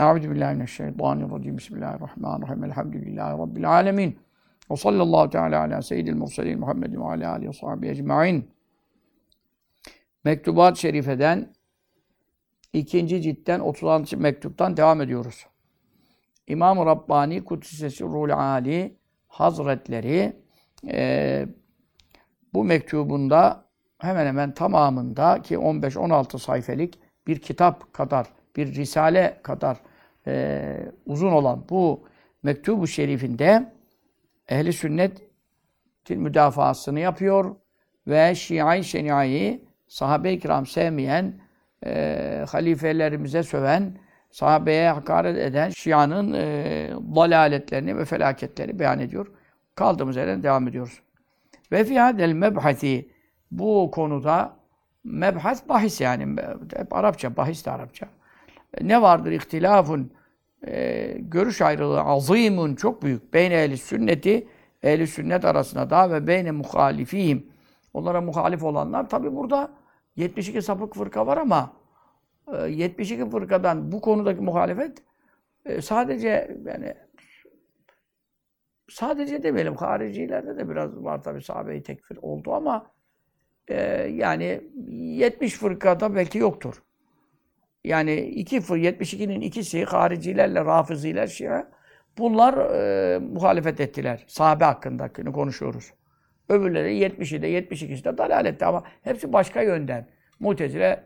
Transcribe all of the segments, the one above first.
Euzu billahi mineşşeytanirracim. Bismillahirrahmanirrahim. Elhamdülillahi rabbil alamin. Ve sallallahu teala ala seyyidil murselin Muhammedin ve ala alihi ve sahbihi ecmaîn. Mektubat Şerife'den ikinci ciltten 36. mektuptan devam ediyoruz. İmam-ı Rabbani Kudsesi Ruhul Ali Hazretleri e, bu mektubunda hemen hemen tamamında ki 15-16 sayfelik bir kitap kadar, bir risale kadar e, uzun olan bu mektubu şerifinde ehli sünnetin müdafasını yapıyor ve Şii Şenia'yı sahabe-i kiram sevmeyen, e, halifelerimize söven, sahabeye hakaret eden Şia'nın e, dalaletlerini ve felaketlerini beyan ediyor. Kaldığımız yerden devam ediyoruz. Ve fi hadel mebhati bu konuda mebhas bahis yani hep Arapça, bahis de Arapça. Ne vardır ihtilafun e, görüş ayrılığı azimun çok büyük. Beyne ehli sünneti ehli sünnet arasında da ve beyne muhalifihim. Onlara muhalif olanlar tabi burada 72 sapık fırka var ama 72 e, fırkadan bu konudaki muhalefet e, sadece yani sadece demeyelim haricilerde de biraz var tabi sahabe-i tekfir oldu ama e, yani 70 fırkada belki yoktur. Yani iki fır, 72'nin ikisi haricilerle, rafiziler, şia bunlar e, muhalefet ettiler. Sahabe hakkındakini konuşuyoruz. Öbürleri 70'i de 72'si de dalalette ama hepsi başka yönden. Mutezile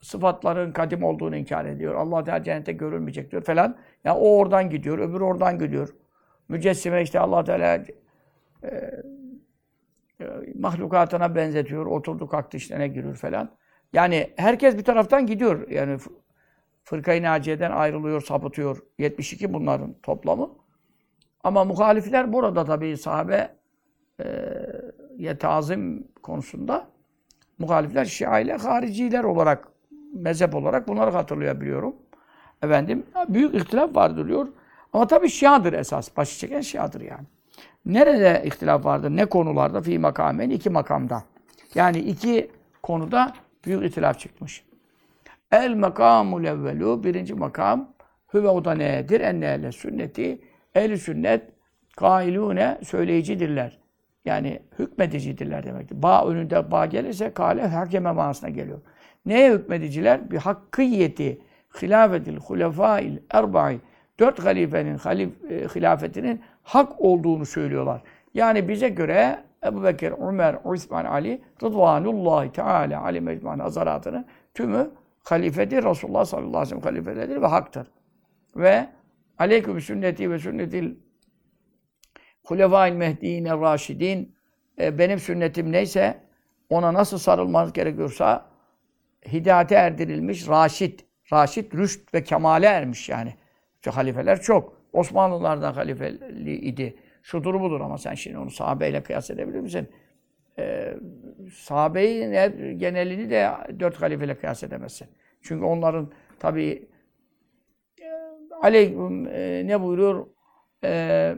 sıfatların kadim olduğunu inkar ediyor. Allah Teala cennette görülmeyecek diyor falan. Ya yani o oradan gidiyor, öbür oradan gidiyor. Mücessime işte Allah Teala e, e, mahlukatına benzetiyor. Oturdu kalktı işlerine giriyor falan. Yani herkes bir taraftan gidiyor. Yani Fırkayı Naciye'den ayrılıyor, sapıtıyor. 72 bunların toplamı. Ama muhalifler burada tabii sahabe e, tazim konusunda muhalifler Şia ile hariciler olarak mezhep olarak bunları hatırlayabiliyorum. Efendim büyük ihtilaf vardır diyor. Ama tabii Şia'dır esas. Başı çeken Şia'dır yani. Nerede ihtilaf vardır? Ne konularda? Fi makamen iki makamda. Yani iki konuda büyük ihtilaf çıkmış. El makamul evvelu birinci makam hüve o da nedir? Enne ehle sünneti ehli sünnet kailune söyleyicidirler. Yani hükmedicidirler demektir. Ba önünde ba gelirse kale hakeme manasına geliyor. Neye hükmediciler? Bir hakkiyeti hilafetil hulefail erba'i dört halifenin halif, e, hilafetinin hak olduğunu söylüyorlar. Yani bize göre Ebu Bekir, Ömer, Osman, Ali Rıdvanullahi Teala Ali Mecmuan Hazaratını tümü halifedir. Resulullah sallallahu aleyhi ve sellem halifedir ve haktır. Ve aleyküm sünneti ve sünnetil hulefâil mehdîne raşidin e, benim sünnetim neyse ona nasıl sarılmanız gerekiyorsa hidayete erdirilmiş raşid, raşid rüşt ve kemale ermiş yani. İşte halifeler çok. Osmanlılardan halifeli idi. Şudur budur ama sen şimdi onu sahabeyle kıyas edebilir misin? Ee, sahabeyi ne, genelini de dört halifeyle kıyas edemezsin. Çünkü onların tabi e, e, ne buyuruyor? E,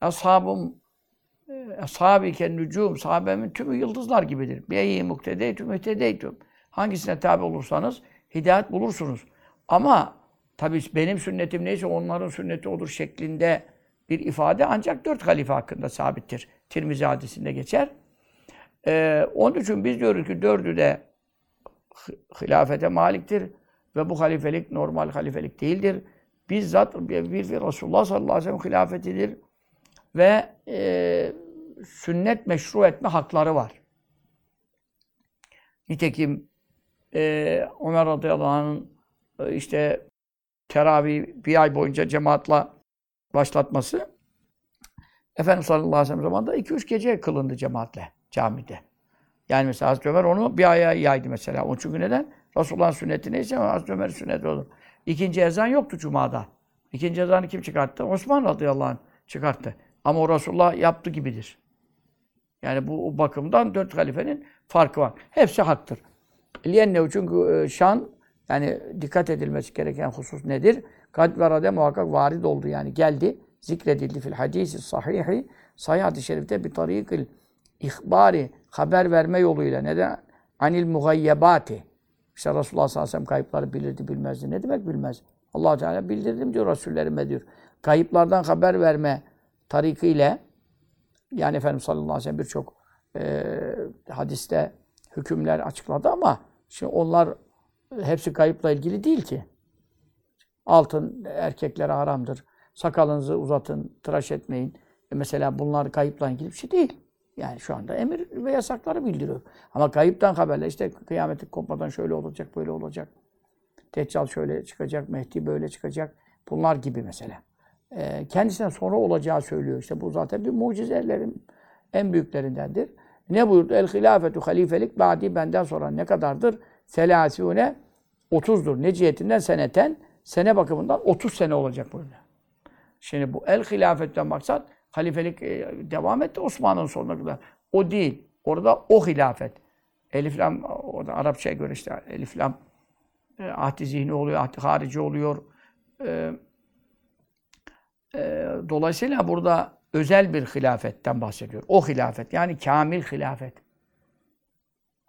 ashabım e, ashabiken nücum sahabemin tümü yıldızlar gibidir. Beyi muktedeytüm mühtedeytüm. Hangisine tabi olursanız hidayet bulursunuz. Ama tabi benim sünnetim neyse onların sünneti olur şeklinde bir ifade ancak dört halife hakkında sabittir. Tirmizi hadisinde geçer. Ee, onun için biz diyoruz ki dördü de hilafete maliktir ve bu halifelik normal halifelik değildir. Bizzat bir, bir Resulullah sallallahu aleyhi ve sellem hilafetidir ve e, sünnet meşru etme hakları var. Nitekim e, Ömer radıyallahu anh'ın e, işte teravih bir ay boyunca cemaatla başlatması Efendimiz sallallahu aleyhi ve sellem zamanında iki üç gece kılındı cemaatle camide. Yani mesela Hazreti Ömer onu bir aya yaydı mesela. Onun çünkü neden? Resulullah'ın sünneti neyse Hazreti Ömer'in sünneti olur. İkinci ezan yoktu Cuma'da. İkinci ezanı kim çıkarttı? Osman radıyallahu anh çıkarttı. Ama o Resulullah yaptı gibidir. Yani bu bakımdan dört halifenin farkı var. Hepsi haktır. Liyennehu çünkü e, şan yani dikkat edilmesi gereken husus nedir? Kad verade muhakkak varid oldu yani geldi. Zikredildi fil hadisi sahihi. Sahih hadis-i şerifte bir tarikil ihbari haber verme yoluyla neden? Anil mugayyebati. İşte Resulullah sallallahu aleyhi kayıpları bilirdi, bilmezdi. Ne demek bilmez? allah Teala bildirdim diyor Resullerime diyor. Kayıplardan haber verme tarikiyle yani Efendimiz sallallahu aleyhi ve sellem birçok e, hadiste hükümler açıkladı ama şimdi onlar hepsi kayıpla ilgili değil ki. Altın erkeklere haramdır. Sakalınızı uzatın, tıraş etmeyin. E mesela bunlar kayıpla ilgili bir şey değil. Yani şu anda emir ve yasakları bildiriyor. Ama kayıptan haberler işte kıyametin kopmadan şöyle olacak, böyle olacak. Deccal şöyle çıkacak, Mehdi böyle çıkacak. Bunlar gibi mesela. E, kendisine sonra olacağı söylüyor. İşte bu zaten bir mucizelerin en büyüklerindendir. Ne buyurdu? El hilafetu halifelik badi benden sonra ne kadardır? Selasune 30'dur. Ne cihetinden seneten sene bakımından 30 sene olacak buyuruyor. Şimdi bu el hilafetten maksat halifelik e, devam etti Osman'ın sonuna kadar. O değil. Orada o hilafet. Elif lam orada Arapçaya göre işte elif lam e, ahdi zihni oluyor, ahdi harici oluyor. E, e, dolayısıyla burada özel bir hilafetten bahsediyor. O hilafet yani kamil hilafet.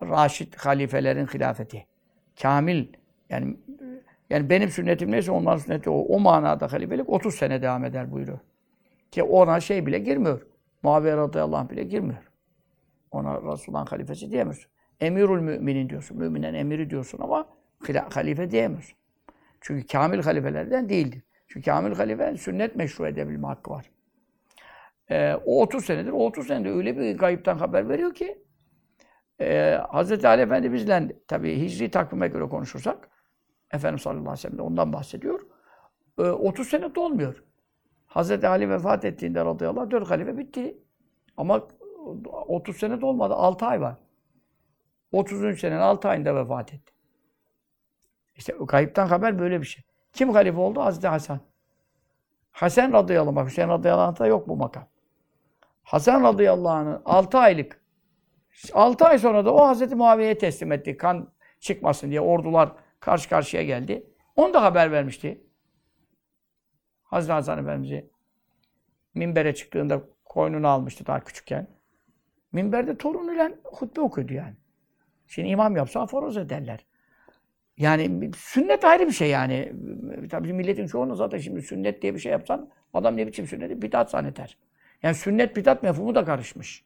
Raşid halifelerin hilafeti. Kamil yani yani benim sünnetim neyse onların sünneti o. O manada halifelik 30 sene devam eder buyuruyor. Ki ona şey bile girmiyor. Muaviye radıyallahu anh bile girmiyor. Ona Resulullah'ın halifesi diyemiyorsun. Emirül müminin diyorsun. Müminen emiri diyorsun ama halife diyemiyorsun. Çünkü kamil halifelerden değildir. Çünkü kamil halife sünnet meşru edebilme hakkı var. Ee, o 30 senedir. O 30 senedir öyle bir kayıptan haber veriyor ki e, Hz. Ali Efendimizle tabi hicri takvime göre konuşursak Efendimiz sallallahu aleyhi ve sellem de ondan bahsediyor. E, 30 sene dolmuyor. Hz. Ali vefat ettiğinde radıyallahu anh 4 halife bitti. Ama 30 sene dolmadı. 6 ay var. 30. senenin 6 ayında vefat etti. İşte kayıptan haber böyle bir şey. Kim halife oldu? Hazreti Hasan. Hasan radıyallahu anh, Hüseyin radıyallahu anh'ta yok bu makam. Hasan radıyallahu anh'ın 6 aylık 6 ay sonra da o Hazreti Muaviye'ye teslim etti. Kan çıkmasın diye ordular karşı karşıya geldi. Onu da haber vermişti. Hazreti Hasan Efendimiz'i minbere çıktığında koynunu almıştı daha küçükken. Minberde torunuyla hutbe okuyordu yani. Şimdi imam yapsa aforoz ederler. Yani sünnet ayrı bir şey yani. Tabii milletin çoğunu zaten şimdi sünnet diye bir şey yapsan adam ne biçim sünneti? Bidat zanneder. Yani sünnet bidat mefhumu da karışmış.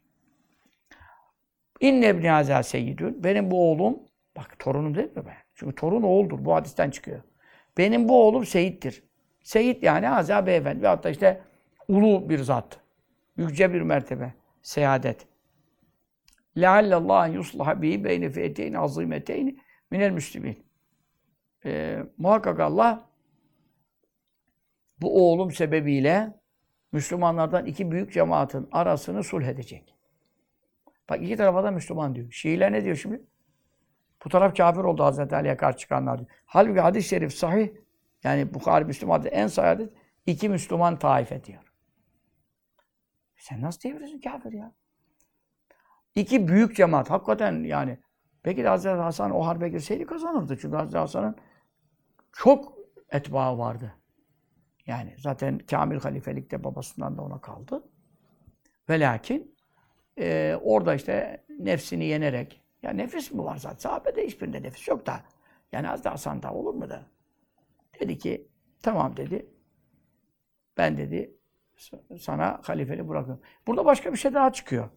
İnne ibni Azal seyyidün. Benim bu oğlum, bak torunum değil mi be? Çünkü torun oğuldur. Bu hadisten çıkıyor. Benim bu oğlum seyittir. Seyit yani Azza beyefendi. Ve hatta işte ulu bir zat. Yüce bir mertebe. Seyadet. Leallallahu yuslaha bihi beyne fiyeteyni azimeteyni minel müslimin. Ee, muhakkak Allah bu oğlum sebebiyle Müslümanlardan iki büyük cemaatin arasını sulh edecek. Bak iki tarafa da Müslüman diyor. Şiiler ne diyor şimdi? Bu taraf kafir oldu Hazreti Ali'ye karşı çıkanlar diyor. Halbuki hadis-i şerif sahih. Yani Bukhari Müslüman en sahih hadis iki Müslüman taife diyor. Sen nasıl diyebilirsin kafir ya? İki büyük cemaat. Hakikaten yani. Peki de Hazreti Hasan o harbe girseydi kazanırdı. Çünkü Hazreti Hasan'ın çok etbaı vardı. Yani zaten kamil halifelikte babasından da ona kaldı. Ve lakin e, orada işte nefsini yenerek ya nefis mi var zaten? Sahabede hiçbirinde nefis yok da. Yani Hazreti Hasan'da olur mu da? Dedi ki tamam dedi. Ben dedi sana halifeli bırakıyorum. Burada başka bir şey daha çıkıyor.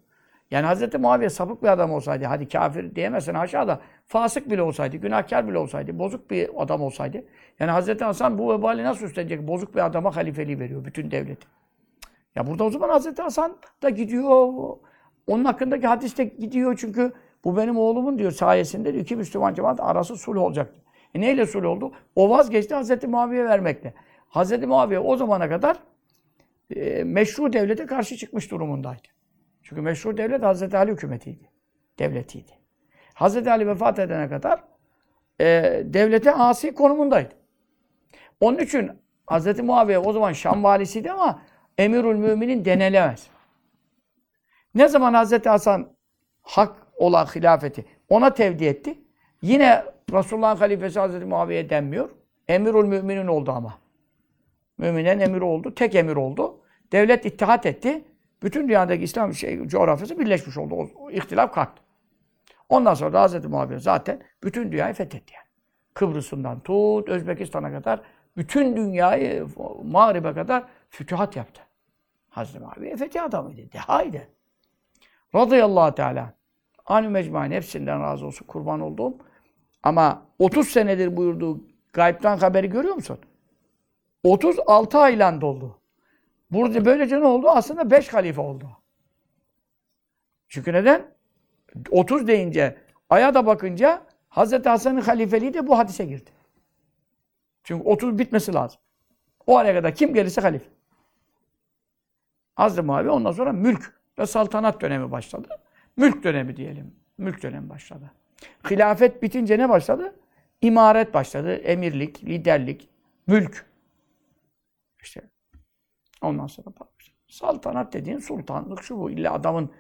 Yani Hz. Muaviye sapık bir adam olsaydı, hadi kafir diyemezsin aşağıda, fasık bile olsaydı, günahkar bile olsaydı, bozuk bir adam olsaydı, yani Hz. Hasan bu vebali nasıl üstlenecek? Bozuk bir adama halifeliği veriyor, bütün devleti. Ya burada o zaman Hz. Hasan da gidiyor, onun hakkındaki hadis de gidiyor çünkü bu benim oğlumun diyor sayesinde diyor, iki Müslüman cemaat arası sulh olacak. E neyle sulh oldu? O vazgeçti Hz. Muaviye vermekle. Hz. Muaviye o zamana kadar e, meşru devlete karşı çıkmış durumundaydı. Çünkü meşru devlet Hz. Ali hükümetiydi. Devletiydi. Hz. Ali vefat edene kadar e, devlete asi konumundaydı. Onun için Hz. Muaviye o zaman Şam valisiydi ama Emirül Müminin denilemez. Ne zaman Hz. Hasan hak olan hilafeti ona tevdi etti. Yine Resulullah'ın halifesi Hz. Muaviye denmiyor. Emirül Müminin oldu ama. Müminen emir oldu. Tek emir oldu. Devlet ittihat etti. Bütün dünyadaki İslam şey, coğrafyası birleşmiş oldu. O ihtilaf kalktı. Ondan sonra da Hazreti Muaviye zaten bütün dünyayı fethetti yani. Kıbrıs'ından tut Özbekistan'a kadar bütün dünyayı Mağrib'e kadar fütühat yaptı. Hazreti Muaviye fetih adamıydı. Dehaydı. Radıyallahu Teala. Anü mecmain hepsinden razı olsun kurban olduğum. Ama 30 senedir buyurduğu gaybtan haberi görüyor musun? 36 ayla doldu. Burada böylece ne oldu? Aslında 5 halife oldu. Çünkü neden? 30 deyince, aya da bakınca Hazreti Hasan'ın halifeliği de bu hadise girdi. Çünkü 30 bitmesi lazım. O araya kadar kim gelirse halife. Hazreti Muaviye ondan sonra mülk ve saltanat dönemi başladı. Mülk dönemi diyelim. Mülk dönemi başladı. Hilafet bitince ne başladı? İmaret başladı. Emirlik, liderlik, mülk. İşte ondan sonra saltanat dediğin sultanlık şu bu. İlla adamın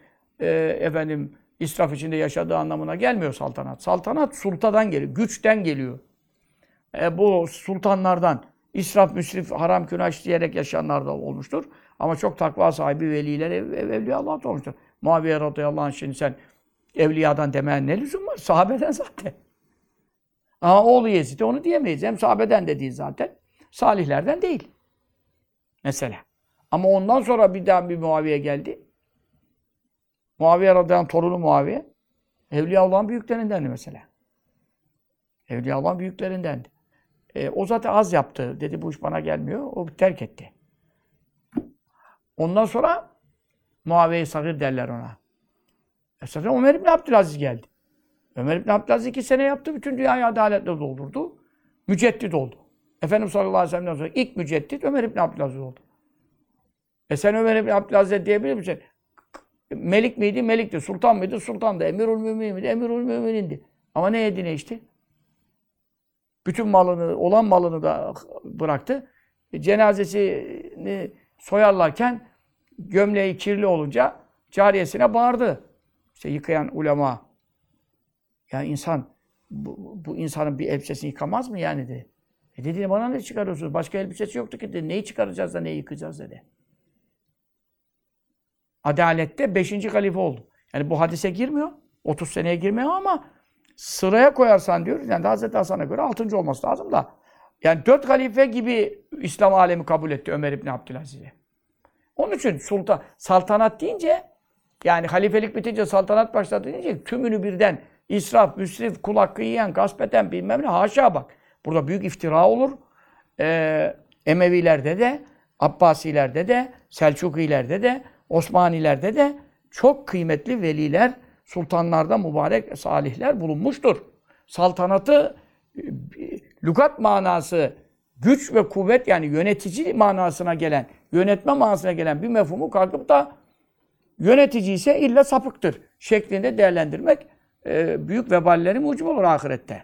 e, efendim israf içinde yaşadığı anlamına gelmiyor saltanat. Saltanat sultadan geliyor, güçten geliyor. E, bu sultanlardan israf, müsrif, haram, günah işleyerek yaşayanlar da olmuştur. Ama çok takva sahibi veliler, ev, ev, evliyalar olmuştur. Muaviye radıyallahu anh şimdi sen evliyadan demeye ne lüzum var? Sahabeden zaten. Ama oğlu Yezid'e onu diyemeyiz. Hem sahabeden de değil zaten. Salihlerden değil. Mesela. Ama ondan sonra bir daha bir Muaviye geldi. Muaviye radıyallahu anh, torunu Muaviye. Evliya olan büyüklerindendi mesela. Evliya olan büyüklerindendi. E, o zaten az yaptı. Dedi bu iş bana gelmiyor. O terk etti. Ondan sonra Muaviye-i Sagir derler ona. Esasen Ömer İbni Abdülaziz geldi. Ömer İbni Abdülaziz iki sene yaptı. Bütün dünyayı adaletle doldurdu. Müceddit oldu. Efendimiz sallallahu aleyhi ve sellem'den sonra ilk müceddit Ömer İbni Abdülaziz oldu. E sen Ömer İbni Abdülaziz'e diyebilir misin? Melik miydi? Melikti. Sultan mıydı? Sultandı. Emirül Mümin miydi? Emirül Müminindi. Ama ne yedi ne içti? Bütün malını, olan malını da bıraktı. E, cenazesini soyarlarken gömleği kirli olunca cariyesine bağırdı. İşte yıkayan ulema. Ya insan, bu, bu insanın bir elbisesini yıkamaz mı yani dedi. E dedi bana ne çıkarıyorsunuz? Başka elbisesi yoktu ki dedi. Neyi çıkaracağız da neyi yıkayacağız dedi. Adalette beşinci halife oldu. Yani bu hadise girmiyor. 30 seneye girmiyor ama sıraya koyarsan diyor. Yani Hazreti Hasan'a göre altıncı olması lazım da. Yani dört halife gibi İslam alemi kabul etti Ömer İbni Abdülaziz'i. Onun için sultan, saltanat deyince yani halifelik bitince saltanat başladı deyince tümünü birden israf, müsrif, kul hakkı yiyen, gasp eden bilmem ne haşa bak. Burada büyük iftira olur. Ee, Emevilerde de, Abbasilerde de, Selçukilerde de, Osmanilerde de çok kıymetli veliler, sultanlarda mübarek salihler bulunmuştur. Saltanatı lügat manası güç ve kuvvet yani yönetici manasına gelen, yönetme manasına gelen bir mefhumu kalkıp da yönetici ise illa sapıktır şeklinde değerlendirmek e, büyük veballeri mucib olur ahirette.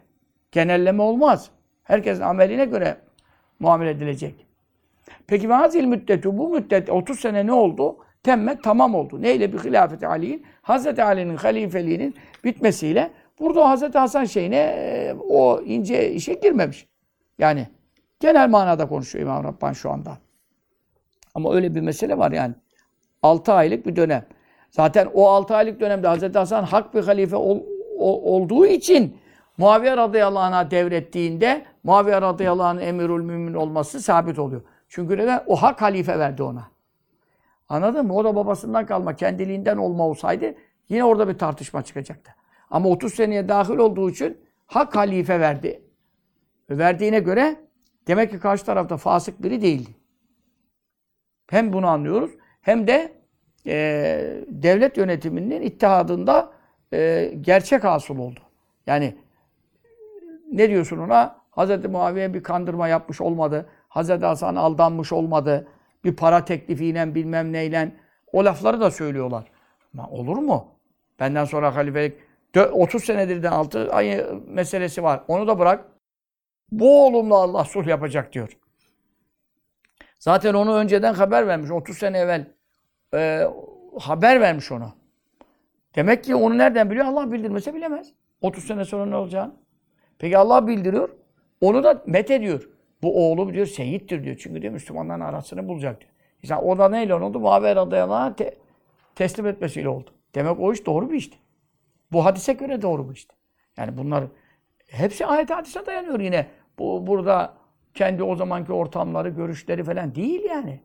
Genelleme olmaz. Herkesin ameline göre muamele edilecek. Peki vazil müddetu bu müddet 30 sene ne oldu? Temmet tamam oldu. Neyle bir hilafeti Ali'nin? Hazreti Ali'nin halifeliğinin bitmesiyle burada Hazreti Hasan şeyine e, o ince işe girmemiş. Yani genel manada konuşuyor İmam Rabbani şu anda. Ama öyle bir mesele var yani. 6 aylık bir dönem. Zaten o 6 aylık dönemde Hazreti Hasan hak bir halife ol, o, olduğu için Muaviye radıyallahu anh'a devrettiğinde Muaviye radıyallahu anh emirül mümin olması sabit oluyor. Çünkü neden? O hak halife verdi ona. Anladın mı? O da babasından kalma, kendiliğinden olma olsaydı yine orada bir tartışma çıkacaktı. Ama 30 seneye dahil olduğu için hak halife verdi. Verdiğine göre demek ki karşı tarafta fasık biri değildi. Hem bunu anlıyoruz hem de e, devlet yönetiminin ittihadında e, gerçek hasıl oldu. Yani ne diyorsun ona? Hz. Muaviye bir kandırma yapmış olmadı. Hz. Hasan aldanmış olmadı. Bir para teklifiyle bilmem neyle. O lafları da söylüyorlar. Ama olur mu? Benden sonra halifelik 30 senedir de 6 ay meselesi var. Onu da bırak. Bu oğlumla Allah sulh yapacak diyor. Zaten onu önceden haber vermiş. 30 sene evvel e, haber vermiş onu. Demek ki onu nereden biliyor? Allah bildirmese bilemez. 30 sene sonra ne olacağını. Peki Allah bildiriyor. Onu da met ediyor. Bu oğlum diyor seyittir diyor. Çünkü diyor Müslümanların arasını bulacak diyor. İşte o da neyle oldu? Muhabber radıyallahu te teslim etmesiyle oldu. Demek o iş doğru bir işti. Bu hadise göre doğru bu işte. Yani bunlar hepsi ayet hadise dayanıyor yine. Bu burada kendi o zamanki ortamları, görüşleri falan değil yani.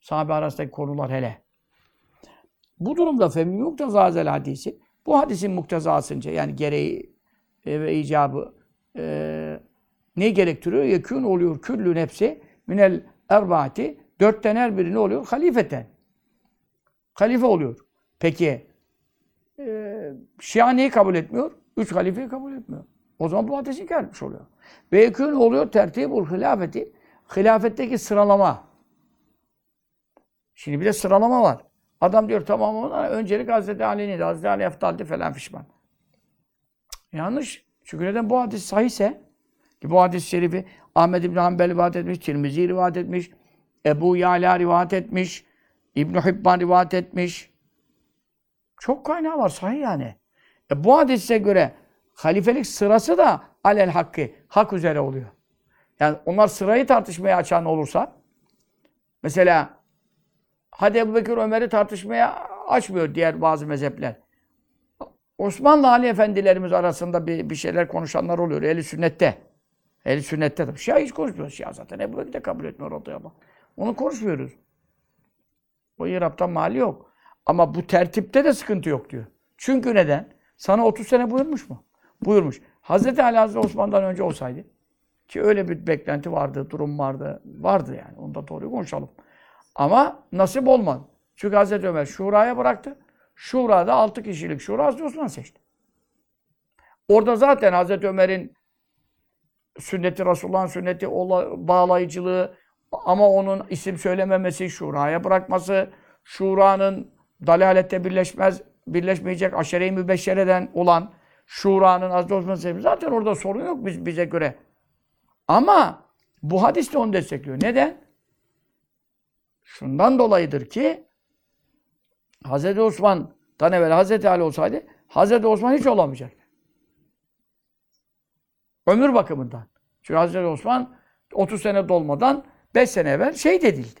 Sahabe arasındaki konular hele. Bu durumda femil muktezazel hadisi bu hadisin muktezasınca yani gereği e, ve icabı e, ne gerektiriyor? Yekûn oluyor küllün hepsi minel erbaati dörtten her biri ne oluyor? Halifeten. Halife oluyor. Peki e, Şia neyi kabul etmiyor? Üç halifeyi kabul etmiyor. O zaman bu hadis inkar etmiş oluyor. Ve yekûn oluyor tertibul hilafeti. Hilafetteki sıralama. Şimdi bir de sıralama var. Adam diyor tamam ona öncelik Hazreti Ali'nin, Hazreti Ali eftaldi falan fişman. Yanlış. Çünkü neden bu hadis sahihse ki bu hadis-i şerifi Ahmed İbn Hanbel rivayet etmiş, Tirmizi rivayet etmiş, Ebu Yala rivayet etmiş, İbn Hibban rivayet etmiş. Çok kaynağı var sahih yani. E bu hadise göre halifelik sırası da alel hakkı, hak üzere oluyor. Yani onlar sırayı tartışmaya açan olursa mesela hadi Ebu Bekir Ömer'i tartışmaya açmıyor diğer bazı mezhepler. Osmanlı Ali efendilerimiz arasında bir, bir şeyler konuşanlar oluyor. Eli sünnette. Eli sünnette de. Şia hiç konuşmuyor. Şia zaten Ebu Bekir de kabul etmiyor ama. Onu konuşmuyoruz. O İrab'tan mali yok. Ama bu tertipte de sıkıntı yok diyor. Çünkü neden? Sana 30 sene buyurmuş mu? Buyurmuş. Hazreti Ali Hazreti Osman'dan önce olsaydı ki öyle bir beklenti vardı, durum vardı. Vardı yani. Onu da doğruyu konuşalım. Ama nasip olmadı. Çünkü Hazreti Ömer şuraya bıraktı. Şurada 6 kişilik şura Hazreti Osman seçti. Orada zaten Hazreti Ömer'in sünneti, Resulullah'ın sünneti bağlayıcılığı ama onun isim söylememesi, şuraya bırakması, şuranın dalalette birleşmez, birleşmeyecek aşere-i mübeşşereden olan şuranın Hazreti Osman seçmesi. Zaten orada sorun yok biz, bize göre. Ama bu hadis de onu destekliyor. Neden? Şundan dolayıdır ki Hazreti Osman'dan evvel Hazreti Ali olsaydı Hazreti Osman hiç olamayacaktı. Ömür bakımından. Çünkü Hazreti Osman 30 sene dolmadan 5 sene evvel şehit edildi.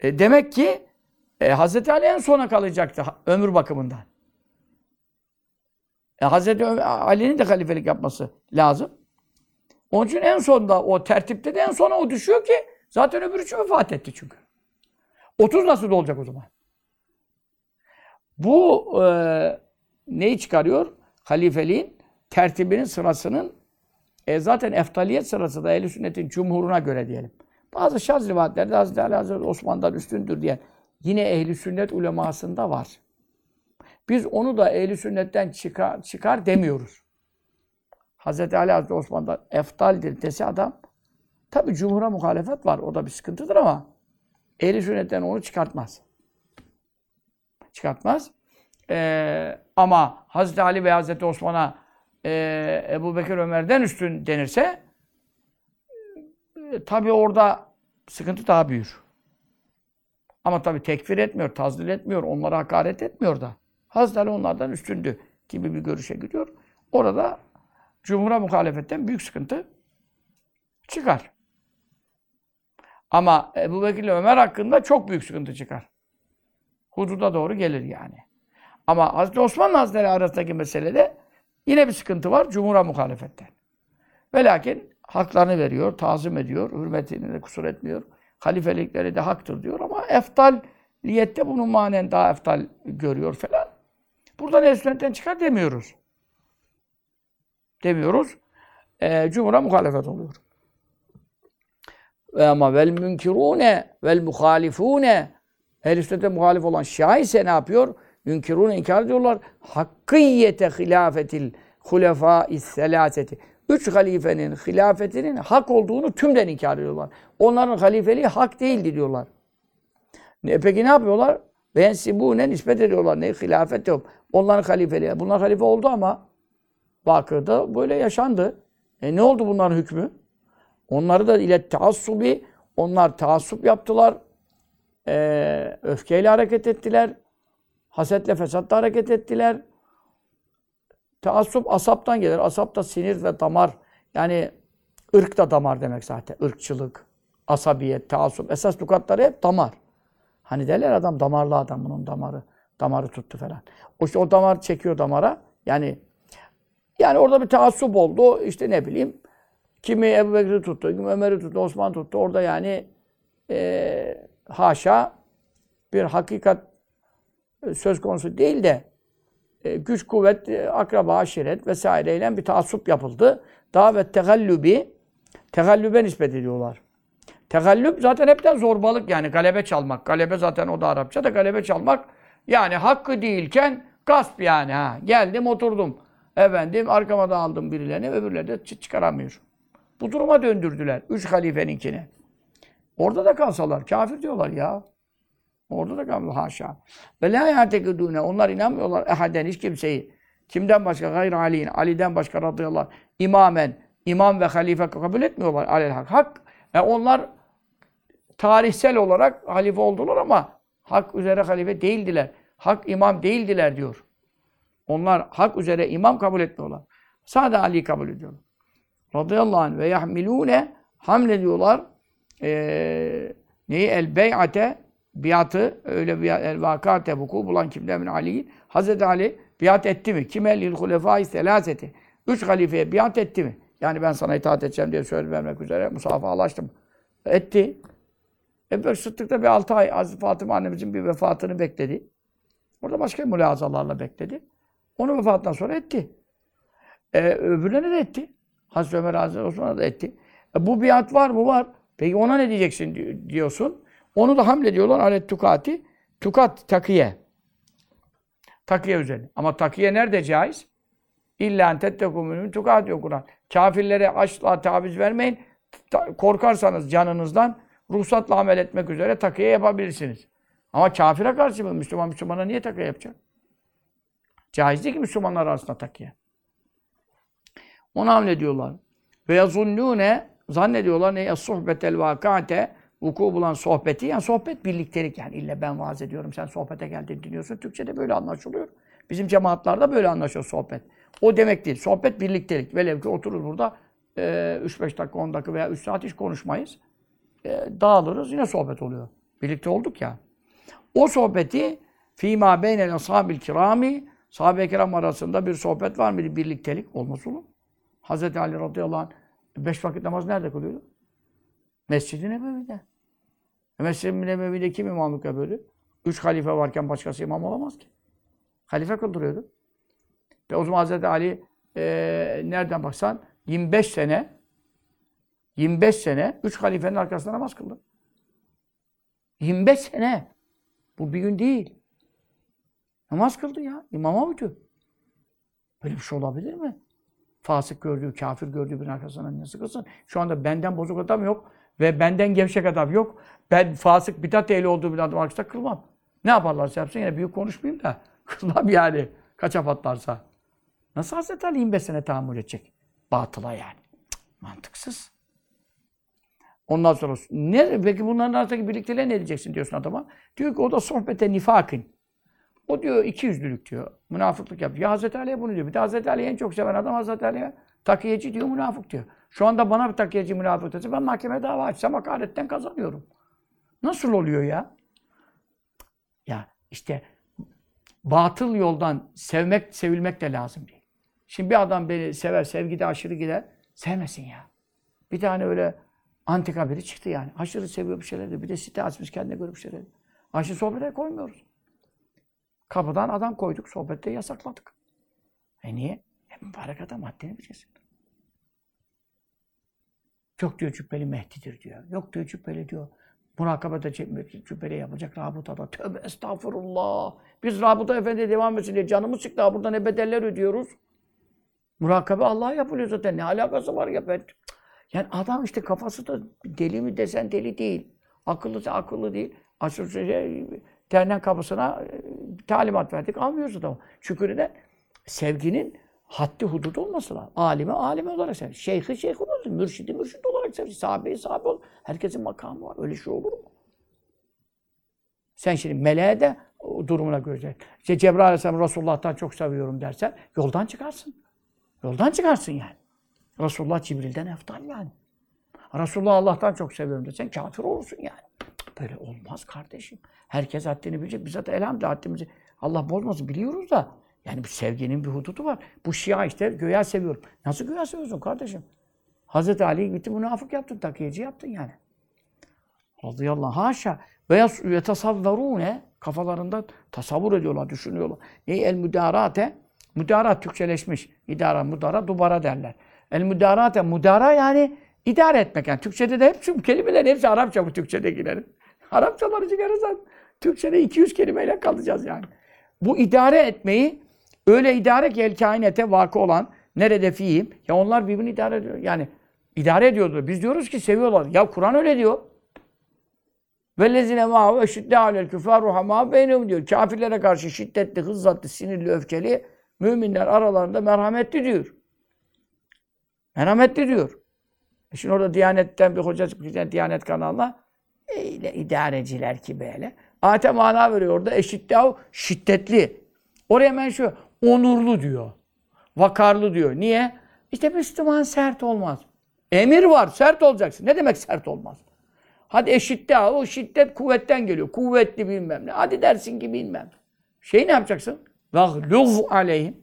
E demek ki e, Hazreti Ali en sona kalacaktı ömür bakımından. E, Hazreti Ali'nin de halifelik yapması lazım. Onun için en sonda o tertipte de en sona o düşüyor ki zaten öbür üçü vefat etti çünkü. 30 nasıl olacak o zaman? Bu e, neyi çıkarıyor? Halifeliğin tertibinin sırasının e, zaten eftaliyet sırası da ehl sünnetin cumhuruna göre diyelim. Bazı şaz rivayetlerde Hazreti Ali Hazreti Osman'dan üstündür diyen yine ehli sünnet ulemasında var. Biz onu da ehli sünnetten çıkar, çıkar demiyoruz. Hazreti Ali Hazreti Osman'dan eftaldir dese adam tabi cumhura muhalefet var. O da bir sıkıntıdır ama ehli sünnetten onu çıkartmaz. Çıkartmaz. Ee, ama Hazreti Ali ve Hazreti Osman'a e, Ebu Bekir Ömer'den üstün denirse e, tabi orada sıkıntı daha büyür. Ama tabi tekfir etmiyor, tazdil etmiyor, onlara hakaret etmiyor da. Hazreti Ali onlardan üstündü gibi bir görüşe gidiyor. Orada Cumhur'a muhalefetten büyük sıkıntı çıkar. Ama Ebu Bekir ile Ömer hakkında çok büyük sıkıntı çıkar. Hududa doğru gelir yani. Ama Hazreti Osmanlı Hazretleri arasındaki meselede yine bir sıkıntı var Cumhur'a muhalefetten. Ve lakin haklarını veriyor, tazim ediyor, hürmetini de kusur etmiyor. Halifelikleri de haktır diyor ama eftaliyette bunun manen daha eftal görüyor falan. Buradan el çıkar demiyoruz. Demiyoruz. E, Cumhur'a muhalefet oluyor. Ve ama vel münkirune vel muhalifune ehl sünnete muhalif olan Şia ise ne yapıyor? Münkirune inkar ediyorlar. Hakkiyete hilafetil hulefâ selâseti. Üç halifenin hilafetinin hak olduğunu tümden inkar ediyorlar. Onların halifeliği hak değildi diyorlar. Ne, peki ne yapıyorlar? Vensibune nispet ediyorlar. Ne? Hilafet yok. Onların halifeliği. Bunlar halife oldu ama Bakır'da böyle yaşandı. E ne oldu bunların hükmü? Onları da ile taassubi, onlar taassup yaptılar. E, öfkeyle hareket ettiler. Hasetle, fesatla hareket ettiler. Taassup asaptan gelir. Asap da sinir ve damar. Yani ırk da damar demek zaten. Irkçılık, asabiyet, taassup. Esas lukatları hep damar. Hani derler adam damarlı adam bunun damarı. Damarı tuttu falan. O işte o damar çekiyor damara. Yani yani orada bir taassup oldu. İşte ne bileyim kimi Ebu Bekir'i tuttu, kimi Ömer'i tuttu, Osman tuttu. Orada yani eee haşa bir hakikat e, söz konusu değil de e, güç, kuvvet, e, akraba, aşiret vesaireyle bir taassup yapıldı. Davet tegallübi, tegallübe nispet ediyorlar. Tegallüp zaten hepten zorbalık yani galebe çalmak. Galebe zaten o da Arapça da galebe çalmak. Yani hakkı değilken gasp yani ha. Geldim oturdum. Efendim arkama da aldım birilerini öbürleri de çıkaramıyor. Bu duruma döndürdüler. Üç halifeninkini. Orada da kalsalar kafir diyorlar ya. Orada da kalmıyor haşa. Ve la ya'tekidûne. Onlar inanmıyorlar ehaden hiç kimseyi. Kimden başka? Gayr Ali'nin. Ali'den başka radıyallahu anh. İmamen. imam ve halife kabul etmiyorlar. Alel hak. Hak. E onlar tarihsel olarak halife oldular ama hak üzere halife değildiler. Hak imam değildiler diyor. Onlar hak üzere imam kabul etmiyorlar. Sadece Ali kabul ediyorlar. Radıyallahu anh ve yahmilune hamlediyorlar eee neyi el bey'ate biatı öyle bir el vakate vuku bulan kimden min Ali Hazreti Ali biat etti mi? Kime lil hulefâi selâseti. Üç halifeye biat etti mi? Yani ben sana itaat edeceğim diye söz vermek üzere musafahalaştım. Etti. Ebu Bekir Sıddık da bir altı ay Hazreti Fatıma annemizin bir vefatını bekledi. Orada başka mülazalarla bekledi. Onun vefatından sonra etti. Ee, öbürlerine de etti. Hazreti Ömer Hazreti Osman'a da etti. E, bu biat var mı? Var. Peki ona ne diyeceksin di- diyorsun. Onu da hamlediyorlar alet tukati. Tukat takiye. Takiye üzerine. Ama takiye nerede caiz? İlla en tettekumünün tukat diyor Kur'an. Kafirlere asla taviz vermeyin. Korkarsanız canınızdan ruhsatla amel etmek üzere takiye yapabilirsiniz. Ama kafire karşı mı? Müslüman Müslümana niye takiye yapacak? Caiz değil ki Müslümanlar arasında takiye. Ona hamlediyorlar. Ve yazunnûne zannediyorlar ne sohbetel vakate vuku bulan sohbeti yani sohbet birliktelik yani illa ben vaaz ediyorum sen sohbete geldin dinliyorsun. Türkçe'de böyle anlaşılıyor. Bizim cemaatlarda böyle anlaşıyor sohbet. O demek değil. Sohbet birliktelik. Velev ki otururuz burada e, 3-5 dakika 10 dakika veya 3 saat hiç konuşmayız. E, dağılırız yine sohbet oluyor. Birlikte olduk ya. O sohbeti fîmâ beynel ashabil kirami sahabe-i kiram arasında bir sohbet var mıydı? Birliktelik. Olmaz olur. Hazreti Ali radıyallahu anh beş vakit namaz nerede kılıyordu? Mescid-i Nebevi'de. Mescid-i Nebevi'de kim imamlık yapıyordu? Üç halife varken başkası imam olamaz ki. Halife kıldırıyordu. Ve o zaman Hazreti Ali e, nereden baksan 25 sene 25 sene üç halifenin arkasında namaz kıldı. 25 sene. Bu bir gün değil. Namaz kıldı ya. İmama uydu. Böyle bir şey olabilir mi? Fasık gördüğü, kafir gördüğü bir arkasından nasıl kılsın? Şu anda benden bozuk adam yok ve benden gevşek adam yok. Ben fasık, bidat ehli olduğu bir adam arkasında kılmam. Ne yaparlarsa yapsın yine büyük konuşmayayım da kılmam yani. Kaça patlarsa. Nasıl Hazreti Ali 25 sene tahammül edecek? Batıla yani. Cık, mantıksız. Ondan sonra ne peki bunların arasındaki birlikteliğe ne diyeceksin diyorsun adama? Diyor ki o da sohbete nifakın. O diyor iki yüzlülük diyor. Münafıklık yapıyor. Ya Hazreti Ali'ye bunu diyor. Bir de Hazreti Ali'yi en çok seven adam Hazreti Ali'ye takiyeci diyor, münafık diyor. Şu anda bana bir takiyeci münafık dese ben mahkemeye dava açsam hakaretten kazanıyorum. Nasıl oluyor ya? Ya işte batıl yoldan sevmek, sevilmek de lazım değil. Şimdi bir adam beni sever, sevgide aşırı gider, sevmesin ya. Bir tane öyle antika biri çıktı yani. Aşırı seviyor bir şeyleri. Bir de site açmış kendine göre bir şeyleri. Aşırı sohbete koymuyoruz. Kapıdan adam koyduk, sohbette yasakladık. E niye? E mübarek adam haddini bileceksin. Yok diyor cübbeli Mehdi'dir diyor. Yok diyor cübbeli diyor. Murakabede cübbeli yapacak rabıtada. Tövbe estağfurullah. Biz rabıta efendi devam etsin diye canımız çıktı. Burada ne bedeller ödüyoruz. Murakabe Allah'a yapılıyor zaten. Ne alakası var ya ben... Yani adam işte kafası da deli mi desen deli değil. Akıllısa akıllı değil. Aşırı şey, dernek kapısına e, talimat verdik. Almıyoruz adamı. Çünkü neden? Sevginin haddi hududu olması lazım. Alime alime olarak sevsin. Şeyhi şeyh olmasın. Mürşidi mürşid olarak sevsin. Sahabeyi sahabe ol. Herkesin makamı var. Öyle şey olur mu? Sen şimdi meleğe de durumuna göre. İşte Cebrail Aleyhisselam Resulullah'tan çok seviyorum dersen yoldan çıkarsın. Yoldan çıkarsın yani. Resulullah Cibril'den eftal yani. Resulullah Allah'tan çok seviyorum desen kafir olursun yani. Böyle olmaz kardeşim. Herkes haddini bilecek. Biz zaten elhamdülillah haddimizi Allah bozmasın biliyoruz da. Yani bir sevginin bir hududu var. Bu Şia işte göya seviyorum. Nasıl göya seviyorsun kardeşim? Hazreti Ali'yi gitti münafık yaptın, takiyeci yaptın yani. Radıyallahu. Haşa. Veya yetasavverune kafalarında tasavvur ediyorlar, düşünüyorlar. Ne el müdarate? Müdarat Türkçeleşmiş. İdara, müdara, dubara derler. El müdarate, müdara yani idare etmek. Yani Türkçede de hep şu kelimelerin hepsi Arapça bu Türkçedekilerin. Arapçaları çıkarırsan Türkçede 200 kelimeyle kalacağız yani. Bu idare etmeyi öyle idare ki el kainete vakı olan nerede fiim ya onlar birbirini idare ediyor. Yani idare ediyordu. Biz diyoruz ki seviyorlar. Ya Kur'an öyle diyor. Vellezine ma'hu eşidde alel küfâr ruhamâ beynehum diyor. Kafirlere karşı şiddetli, hızzatlı, sinirli, öfkeli, müminler aralarında merhametli diyor. Merhametli diyor. E şimdi orada Diyanet'ten bir hoca çıkmış, yani Diyanet kanalına öyle idareciler ki böyle. Ayete mana veriyor orada eşiddehu şiddetli. Oraya hemen şu onurlu diyor. Vakarlı diyor. Niye? İşte Müslüman sert olmaz. Emir var, sert olacaksın. Ne demek sert olmaz? Hadi eşitte o şiddet kuvvetten geliyor. Kuvvetli bilmem ne. Hadi dersin ki bilmem. Şey ne yapacaksın? Vagluz aleyhim.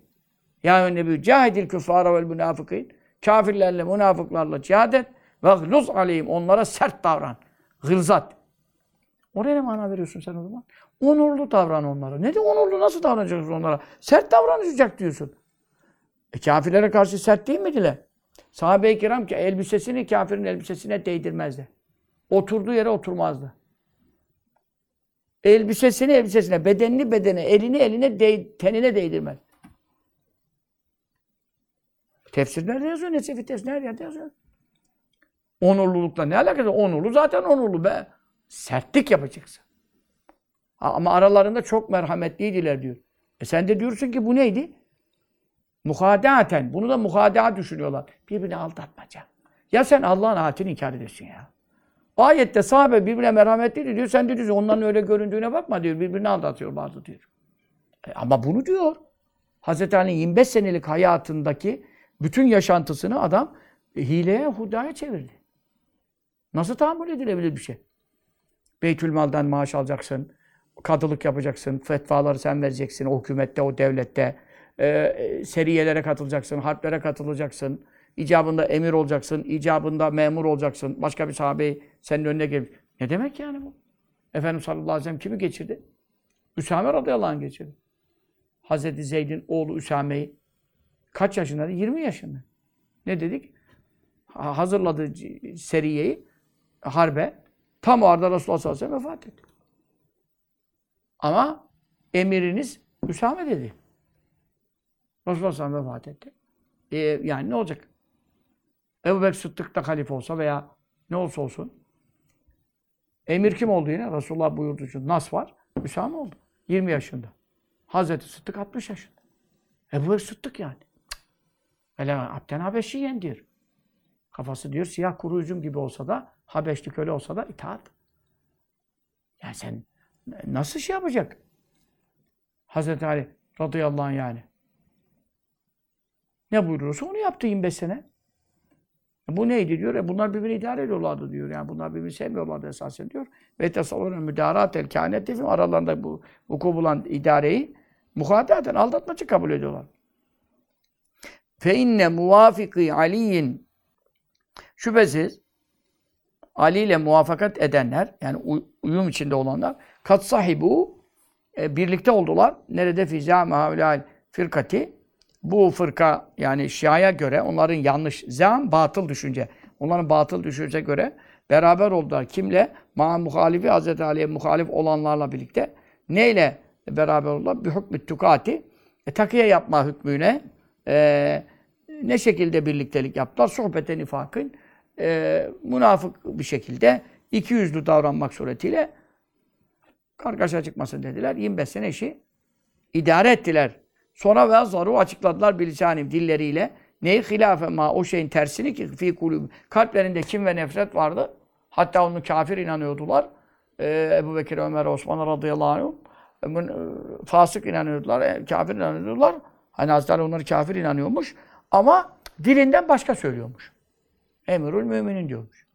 Ya Nebi cahidil küfara vel münafıkîn. Kafirlerle, münafıklarla cihad et. Vagluz aleyhim. Onlara sert davran. Gılzat. Oraya ne mana veriyorsun sen o zaman? Onurlu davran onlara. Ne de onurlu nasıl davranacaksın onlara? Sert davranacak diyorsun. E kafirlere karşı sert değil miydiler? Sahabe-i kiram ki elbisesini kafirin elbisesine değdirmezdi. Oturduğu yere oturmazdı. Elbisesini elbisesine, bedenini bedene, elini eline, değ, tenine değdirmez. Tefsir nerede yazıyor? Nesefi tefsir nerede yerde yazıyor? Onurlulukla ne alakası? Onurlu zaten onurlu be. Sertlik yapacaksın. Ama aralarında çok merhametliydiler diyor. E sen de diyorsun ki bu neydi? Muhadaten. Bunu da muhadaa düşünüyorlar. Birbirini aldatmaca. Ya sen Allah'ın ayetini inkar ediyorsun ya. Ayette sahabe birbirine merhametliydi diyor. Sen de diyorsun onların öyle göründüğüne bakma diyor. Birbirini aldatıyor bazı diyor. E, ama bunu diyor. Hazreti Ali'nin 25 senelik hayatındaki bütün yaşantısını adam e, hileye, hudaya çevirdi. Nasıl tahammül edilebilir bir şey? Beytülmal'dan maaş alacaksın. Kadılık yapacaksın. Fetvaları sen vereceksin. O hükümette, o devlette. Ee, seriyelere katılacaksın. Harplere katılacaksın. İcabında emir olacaksın. icabında memur olacaksın. Başka bir sahabeyi senin önüne gelmiş. Ne demek yani bu? Efendimiz sallallahu aleyhi ve sellem kimi geçirdi? Üsame radıyallahu anh geçirdi. Hazreti Zeyd'in oğlu Üsame'yi kaç yaşındaydı? 20 yaşında. Ne dedik? Ha- Hazırladı c- seriyeyi harbe. Tam o arada Resulullah sallallahu aleyhi ve sellem vefat etti. Ama emiriniz Üsame dedi. Resulullah sallallahu aleyhi ve sellem vefat etti. E, yani ne olacak? Ebu Bekir Sıddık da halife olsa veya ne olsa olsun. Emir kim oldu yine? Resulullah buyurdu çünkü Nas var. Üsame oldu. 20 yaşında. Hazreti Sıddık 60 yaşında. Ebu Bekir Sıddık yani. Öyle Abden Habeşiyen diyor. Kafası diyor siyah kuru üzüm gibi olsa da Habeşli köle olsa da itaat. Yani sen nasıl şey yapacak? Hazreti Ali radıyallahu anh yani. Ne buyuruyorsa onu yaptı 25 sene. E Bu neydi diyor? E bunlar birbirini idare ediyorlardı diyor. Yani bunlar birbirini sevmiyorlardı esasen diyor. Ve tasavvurun müdarat el kânetti aralarında bu vuku bulan idareyi muhadaten aldatmacı kabul ediyorlar. Fe inne muvafiki aliyin şüphesiz Ali ile muvaffakat edenler yani uy- uyum içinde olanlar kat sahibu e, birlikte oldular. Nerede fiza mahavlal firkati bu fırka yani Şia'ya göre onların yanlış zam batıl düşünce. Onların batıl düşünce göre beraber oldular. Kimle? Ma muhalifi Hazreti Ali'ye muhalif olanlarla birlikte. Neyle beraber oldular? Bir hükmü tukati. E, takiye yapma hükmüne e, ne şekilde birliktelik yaptılar? Sohbete nifakın e, münafık bir şekilde iki yüzlü davranmak suretiyle kargaşa çıkmasın dediler. 25 sene işi idare ettiler. Sonra ve zaru açıkladılar bilisanim dilleriyle. Neyi hilafe ma o şeyin tersini ki fi kulübü. Kalplerinde kim ve nefret vardı. Hatta onu kafir inanıyordular. Ee, Ebu Bekir, Ömer, Osman radıyallahu anh. e, e, Fasık inanıyordular, e, kafir inanıyordular. Hani Hazreti onları kafir inanıyormuş. Ama dilinden başka söylüyormuş. Emirül müminin diyormuş.